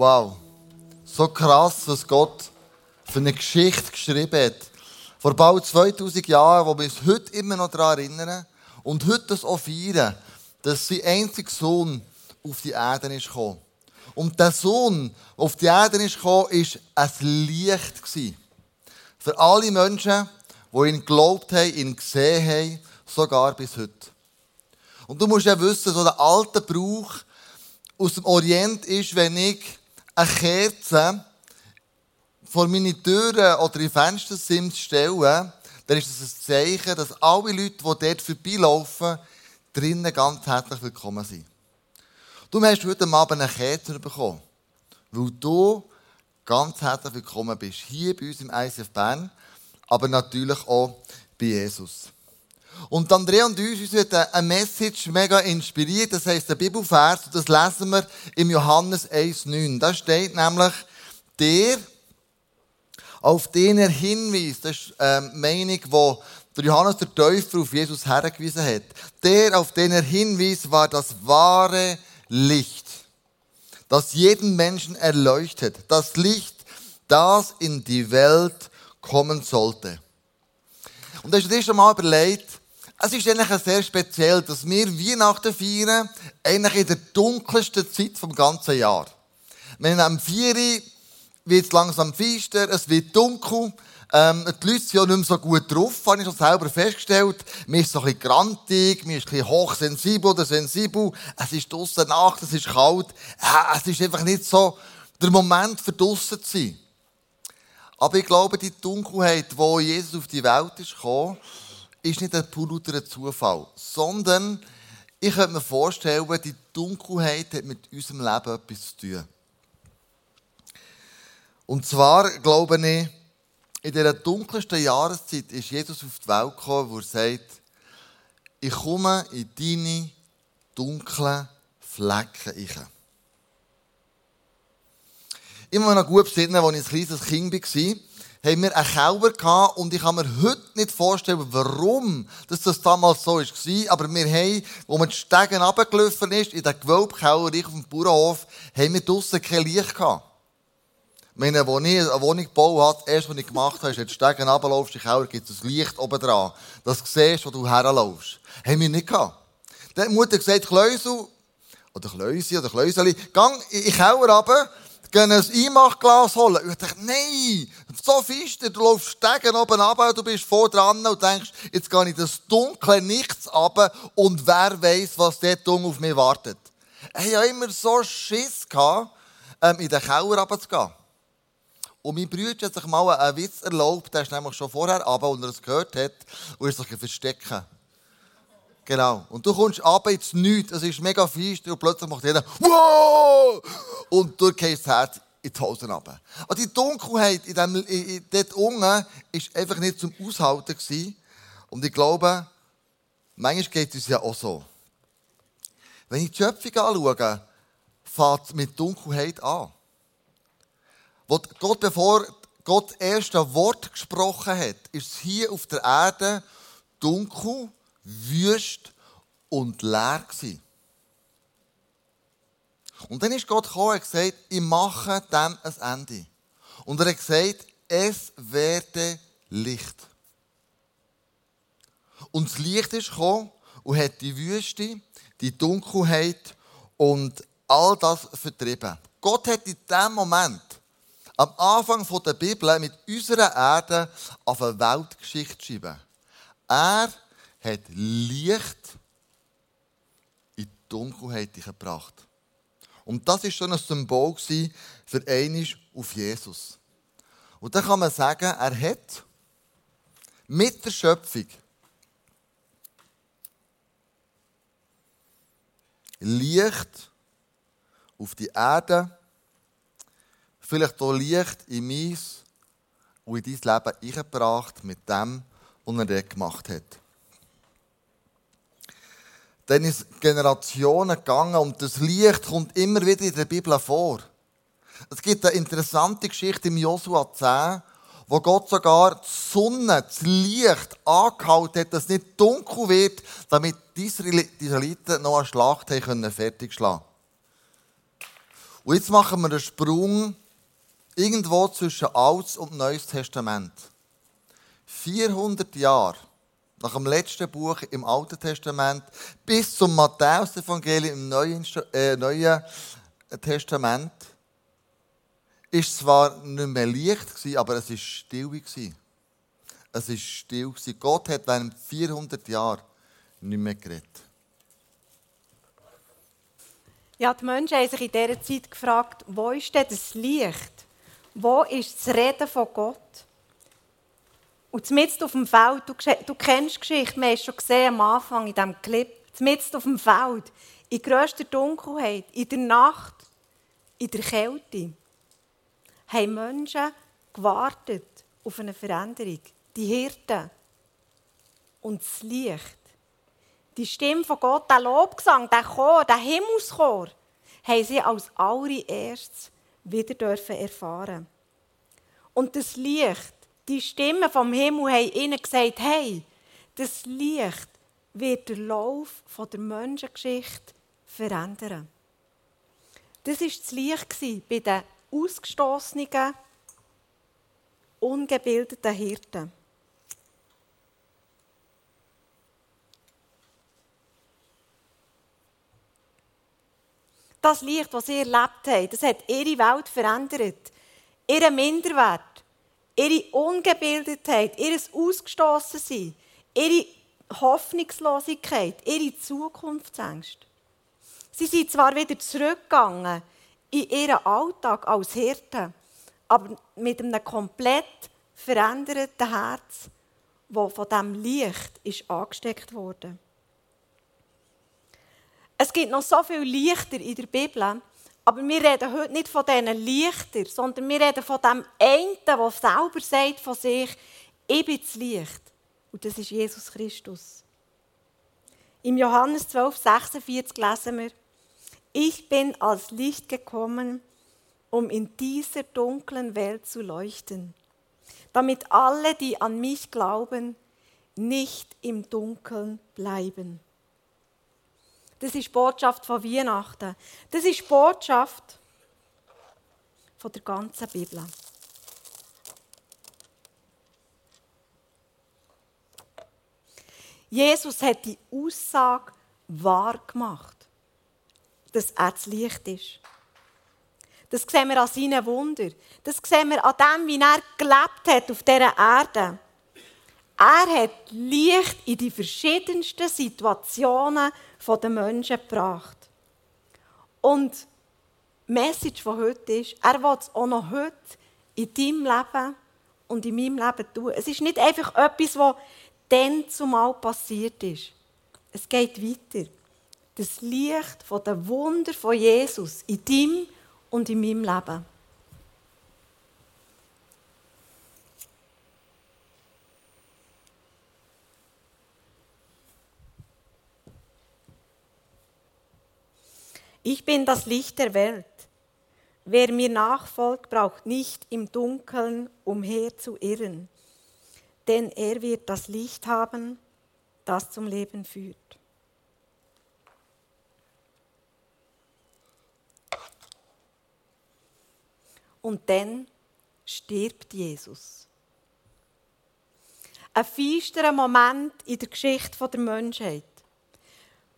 Wow. So krass, was Gott für eine Geschichte geschrieben hat. Vor bald 2000 Jahren, wo wir uns heute immer noch daran erinnern und heute das auch feiern, dass sein einziger Sohn auf die Erde ist gekommen. Und der Sohn, der auf die Erde ist gekommen, war ein Licht. Für alle Menschen, die ihn geglaubt haben, ihn gesehen haben, sogar bis heute. Und du musst ja wissen, so der alte Brauch aus dem Orient ist, wenn ich eine Kerze vor meine Türen oder in Fenstersims stelle, dann ist das ein Zeichen, dass alle Leute, die dort vorbeilaufen, drinnen ganz herzlich willkommen sind. Du hast heute Abend eine Kerze bekommen, weil du ganz herzlich willkommen bist. Hier bei uns im ICF Bern, aber natürlich auch bei Jesus. Und Andrea und uns, uns hat eine Message mega inspiriert. Das heisst, der Bibelvers, das lesen wir im Johannes 1,9. Da steht nämlich, der, auf den er hinweist, das ist eine Meinung, die Johannes der Täufer auf Jesus hergewiesen hat. Der, auf den er hinwies, war das wahre Licht, das jeden Menschen erleuchtet. Das Licht, das in die Welt kommen sollte. Und hast du dir schon mal überlegt, es ist eigentlich sehr speziell, dass wir Weihnachten feiern, eigentlich in der dunkelsten Zeit vom ganzen Jahr. Wenn am 4 wird es langsam feister, es wird dunkel, ähm, die Leute sind ja nicht mehr so gut drauf, habe ich schon selber festgestellt. Mir ist so ein bisschen grantig, mir ist ein bisschen hochsensibel oder sensibel. Es ist draussen Nacht, es ist kalt. Äh, es ist einfach nicht so der Moment für draussen zu sein. Aber ich glaube, die Dunkelheit, wo Jesus auf die Welt ist gekommen, ist nicht ein purer Zufall, sondern ich könnte mir vorstellen, die Dunkelheit hat mit unserem Leben etwas zu tun. Und zwar glaube ich, in dieser dunkelsten Jahreszeit ist Jesus auf die Welt gekommen, wo er sagt, ich komme in deine dunklen Flecken rein. Mich noch gut besinnen, als ich ein kleines Kind war, haben wir einen Keller gehabt und ich kann mir heute nicht vorstellen, warum das damals so war. Aber wir haben, wo man die Stegen runtergelaufen ist, in den Gewölbekeller auf dem Bauernhof, haben wir draussen kein Licht gehabt meine, als ich eine Wohnung gebaut habe, erst was ich gemacht habe, ist, wenn du Stegen runterlaufst, in Keller gibt es ein Licht oben dran. Dass du siehst, wo du herlaufst. Haben wir nicht gehabt. Dann hat die Mutter gesagt, Kleusel, oder Kleusi, oder Kleuseli, gang in den Keller runter, geh ein Einmachglas holen. Ich dachte, nein, so fest, du läufst Stegen oben runter, du bist vor dran und denkst, jetzt gehe ich das dunkle Nichts runter und wer weiß, was dort auf mich wartet. Ich hatte immer so Schiss, ähm, in den Keller runterzugehen. Und mein Bruder hat sich mal einen Witz erlaubt, der ist nämlich schon vorher runter, und er es gehört hat, und er sich verstecken. Genau. Und du kommst runter ins Nichts, es ist mega feister, und plötzlich macht jeder «Wow!» Und du gehst das Herz in die Hosen runter. Und die Dunkelheit in dem, in, in, dort unten war einfach nicht zum Aushalten. Gewesen. Und ich glaube, manchmal geht es ja auch so. Wenn ich die Schöpfung anschaue, fängt es mit Dunkelheit an. Wo Gott, bevor Gott das erste Wort gesprochen hat, ist hier auf der Erde dunkel, wüst und leer gewesen. Und dann ist Gott gekommen und gesagt, ich mache dem ein Ende. Und er hat gesagt, es werde Licht. Und das Licht ist gekommen und hat die Wüste, die Dunkelheit und all das vertrieben. Gott hat in dem Moment am Anfang der Bibel mit unserer Erde auf eine Weltgeschichte schreiben. Er hat Licht in die Dunkelheit gebracht. Und das ist schon ein Symbol für einisch auf Jesus. Und dann kann man sagen, er hat mit der Schöpfung Licht auf die Erde vielleicht auch Licht in mein und in dein Leben eingebracht mit dem, was er dort gemacht hat. Dann ist Generationen gegangen und das Licht kommt immer wieder in der Bibel vor. Es gibt eine interessante Geschichte im Josua 10, wo Gott sogar die Sonne, das Licht angehalten hat, dass es nicht dunkel wird, damit die Israeliten noch eine Schlacht haben fertig schlagen Und jetzt machen wir einen Sprung irgendwo zwischen Altes und Neues Testament. 400 Jahre nach dem letzten Buch im Alten Testament bis zum Matthäus-Evangelium im Neuen, äh, Neuen Testament ist zwar nicht mehr Licht aber es war still gewesen. Es war still gewesen. Gott hat während 400 Jahren nicht mehr geredet. Ja, die Menschen haben sich in dieser Zeit gefragt, wo ist denn das Licht? Wo ist das Reden von Gott? Und mitten auf dem Feld, du, du kennst die Geschichte, wir haben es schon gesehen am Anfang in diesem Clip, mitten auf dem Feld, in grösster Dunkelheit, in der Nacht, in der Kälte, haben Menschen gewartet auf eine Veränderung. Die Hirten und das Licht. Die Stimme von Gott, der Lobgesang, der Chor, der Himmelschor, haben sie als allererstes wieder erfahren Und das Licht, die Stimmen vom Himmel haben ihnen gesagt, hey, das Licht wird den Lauf der Menschengeschichte verändern. Das war das Licht bei den ausgestoßenen, ungebildeten Hirten. Das Licht, das sie erlebt haben, das hat ihre Welt verändert. Ihren Minderwert, ihre Ungebildetheit, ihr Ausgestoßensein, ihre Hoffnungslosigkeit, ihre Zukunftsängste. Sie sind zwar wieder zurückgegangen in ihren Alltag als Hirten, aber mit einem komplett veränderten Herz, das von diesem Licht ist angesteckt wurde. Es gibt noch so viele Lichter in der Bibel, aber wir reden heute nicht von diesen Lichtern, sondern wir reden von dem einen, der selber sagt von sich, ich bin das Licht. Und das ist Jesus Christus. Im Johannes 12, 46 lesen wir, ich bin als Licht gekommen, um in dieser dunklen Welt zu leuchten, damit alle, die an mich glauben, nicht im Dunkeln bleiben. Das ist Botschaft von Weihnachten. Das ist Botschaft von der ganzen Bibel. Jesus hat die Aussage wahr gemacht, dass er das Licht ist. Das sehen wir an seinen Wunder. Das sehen wir an dem, wie er gelebt hat auf dieser Erde. Er hat Licht in die verschiedensten Situationen der Menschen gebracht. Und die Message von heute ist, er will es auch noch heute in deinem Leben und in meinem Leben tun. Es ist nicht einfach etwas, was dann zumal passiert ist. Es geht weiter. Das Licht von der Wunder von Jesus in deinem und in meinem Leben. Ich bin das Licht der Welt. Wer mir nachfolgt, braucht nicht im Dunkeln umher zu irren, denn er wird das Licht haben, das zum Leben führt. Und dann stirbt Jesus. Ein feisterer Moment in der Geschichte der Menschheit.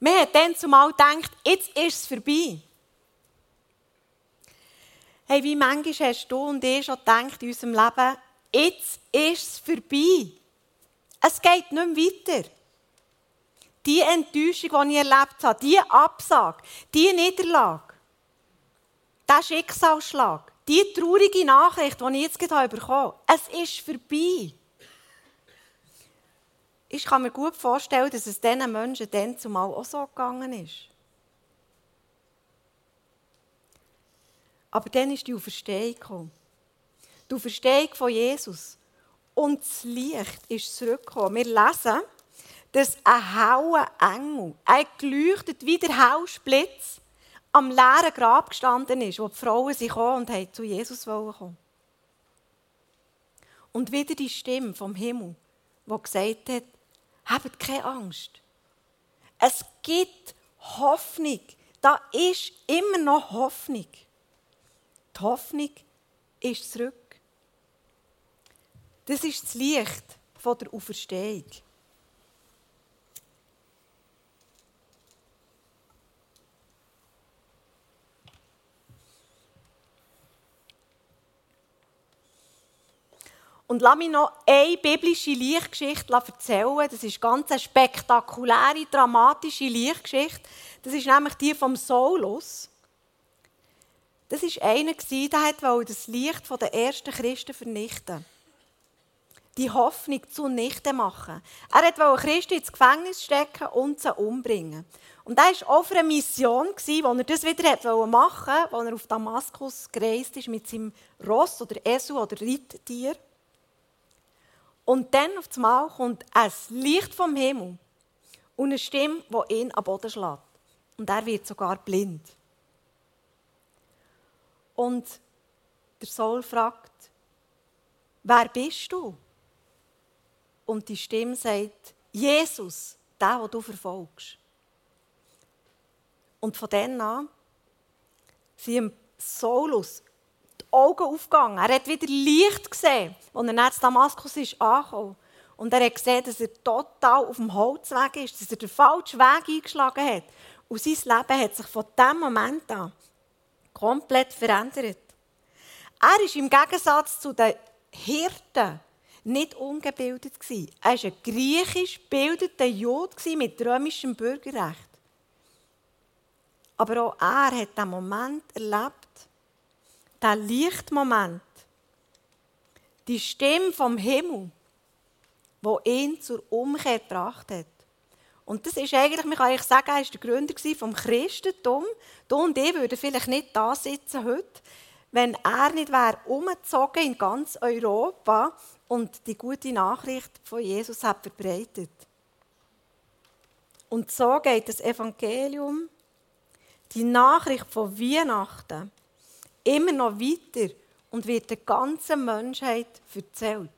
Man hat dann zumal gedacht, jetzt ist es vorbei. Hey, wie manchmal hast du und ich schon gedacht in unserem Leben, jetzt ist es vorbei. Es geht nicht mehr weiter. Die Enttäuschung, die ich erlebt habe, die Absage, die Niederlage, der Schicksalsschlag, die traurige Nachricht, die ich jetzt gerade bekommen habe, es ist vorbei ich kann mir gut vorstellen, dass es diesen Menschen dann zumal auch so gegangen ist. Aber dann ist die Auferstehung gekommen. Die Auferstehung von Jesus. Und das Licht ist zurückgekommen. Wir lesen, dass ein hauer Engel, ein geleuchtet wie der Hausblitz, am leeren Grab gestanden ist, wo die Frauen sich und zu Jesus kommen Und wieder die Stimme vom Himmel, die gesagt hat, Habt keine Angst. Es gibt Hoffnung. Da ist immer noch Hoffnung. Hoffnung ist zurück. Das ist das Licht der Auferstehung. Und lass mich noch eine biblische Lichtgeschichte erzählen. Das ist ganz eine spektakuläre, dramatische Lichtgeschichte. Das ist nämlich die vom Saulus. Das war einer, der das Licht der ersten Christen vernichten. Die Hoffnung zunichte machen. Er wollte Christen ins Gefängnis stecken und sie umbringen. Und er war auf einer Mission, wo er das wieder machen wollte, als er auf Damaskus gereist ist mit seinem Ross oder Esel oder Reittier. Und dann auf einmal kommt ein Licht vom Himmel und eine Stimme, die ihn am Boden schlägt. Und er wird sogar blind. Und der Saul fragt, wer bist du? Und die Stimme sagt, Jesus, der, den du verfolgst. Und von dann an sind Saulus Augen aufgegangen. Er hat wieder Licht gesehen, als er nach Damaskus ist angekommen. Und er hat gesehen, dass er total auf dem Holzweg ist, dass er den falschen Weg eingeschlagen hat. Und sein Leben hat sich von diesem Moment an komplett verändert. Er war im Gegensatz zu den Hirten nicht ungebildet. Er war ein griechisch gebildeter Jude mit römischem Bürgerrecht. Aber auch er hat diesen Moment erlebt, der Lichtmoment, die Stimme vom Himmel, wo ihn zur Umkehr gebracht hat. Und das ist eigentlich, man kann eigentlich sagen, er war der Gründer vom Christentum. Du und ich würden vielleicht nicht da sitzen heute, wenn er nicht wäre umgezogen in ganz Europa und die gute Nachricht von Jesus hat verbreitet. Und so geht das Evangelium, die Nachricht von Weihnachten, immer noch weiter und wird der ganzen Menschheit erzählt.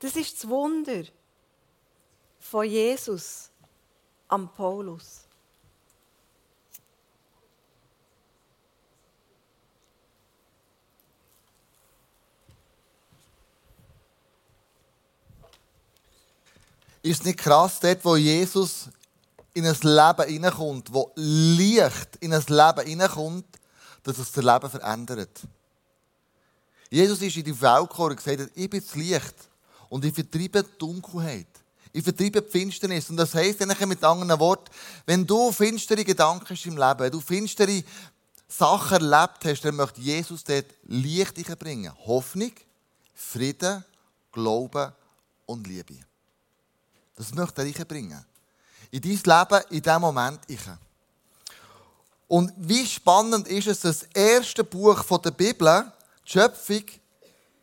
Das ist das Wunder von Jesus am Paulus. Ist nicht krass, dort, wo Jesus in ein Leben hineinkommt, wo Licht in ein Leben hineinkommt, dass es das Leben verändert. Jesus ist in die Welt gekommen und gesagt, ich bin das Licht und ich vertreibe die Dunkelheit. Ich vertreibe die Finsternis. Und das heisst mit anderen Worten, wenn du finstere Gedanken hast im Leben, wenn du finstere Sachen erlebt hast, dann möchte Jesus dort Licht bringen. Hoffnung, Frieden, Glauben und Liebe. Das möchte er bringen. In dein Leben, in diesem Moment. Ich. Und wie spannend ist es, das erste Buch der Bibel, die Schöpfung,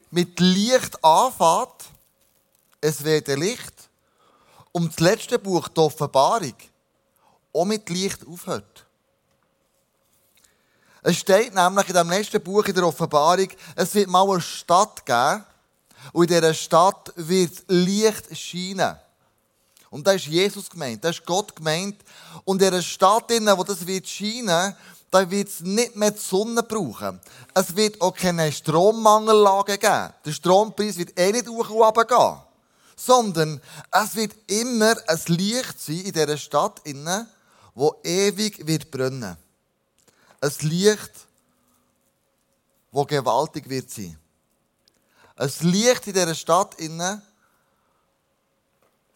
mit Licht anfängt. Es wird Licht. Und das letzte Buch, die Offenbarung, auch mit Licht aufhört. Es steht nämlich in dem letzten Buch in der Offenbarung, es wird mal eine Stadt geben. Und in dieser Stadt wird Licht scheinen. Und da ist Jesus gemeint, da ist Gott gemeint. Und in einer Stadt, wo das wird scheinen, da wird es nicht mehr die Sonne brauchen. Es wird auch keine Strommangellage geben. Der Strompreis wird eh nicht hoch und gehen. Sondern es wird immer ein Licht sein in dieser Stadt, wo ewig wird brennen. Ein Licht, wo gewaltig wird sein. Ein Licht in dieser Stadt,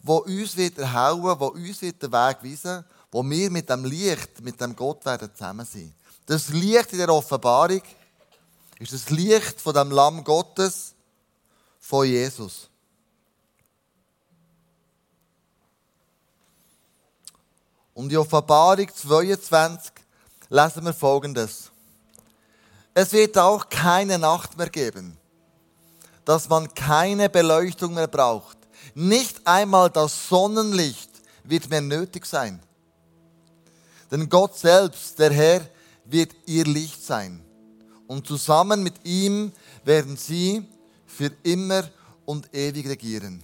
wo uns wird erhauen, wo uns wird den Weg weisen, wo wir mit dem Licht, mit dem Gott werden zusammen sein. Das Licht in der Offenbarung ist das Licht von dem Lamm Gottes, von Jesus. Und in Offenbarung 22 lesen wir Folgendes. Es wird auch keine Nacht mehr geben, dass man keine Beleuchtung mehr braucht nicht einmal das Sonnenlicht wird mehr nötig sein. Denn Gott selbst, der Herr, wird ihr Licht sein. Und zusammen mit ihm werden sie für immer und ewig regieren.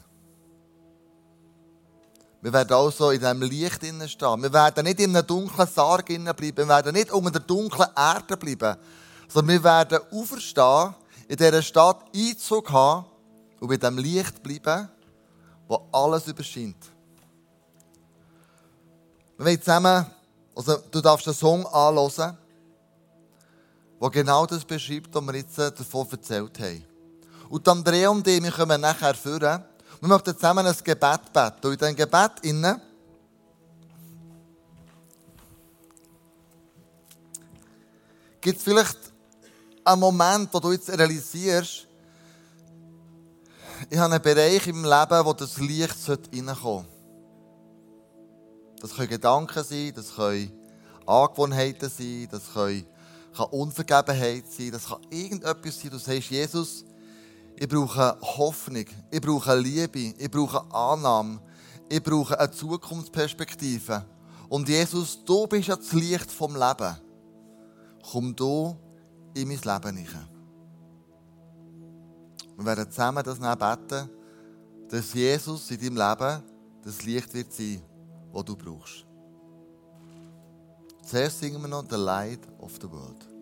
Wir werden also in diesem Licht stehen. Wir werden nicht in einem dunklen Sarg bleiben. Wir werden nicht unter der dunklen Erde bleiben. sondern wir werden auferstehen, in dieser Stadt Einzug haben und bei dem Licht bleiben, wo alles überscheint. Wir wollen zusammen, also du darfst den Song anhören, der genau das beschreibt, was wir jetzt davon erzählt haben. Und Andrea und ich, wir kommen nachher führen. Wir möchten zusammen ein Gebet beten. Und in diesem Gebet innen gibt es vielleicht einen Moment, wo du jetzt realisierst, ich habe einen Bereich im Leben, wo das Licht reinkommen sollte. Das können Gedanken sein, das können Angewohnheiten sein, das können, kann Unvergebenheit sein, das kann irgendetwas sein. Du sagst, Jesus, ich brauche Hoffnung, ich brauche Liebe, ich brauche Annahme, ich brauche eine Zukunftsperspektive. Und Jesus, du bist ja das Licht vom Leben. Komm du in mein Leben hinein. Wir werden zusammen das beten, dass Jesus in deinem Leben das Licht wird sein, das du brauchst. Zuerst singen wir noch The Light of the World.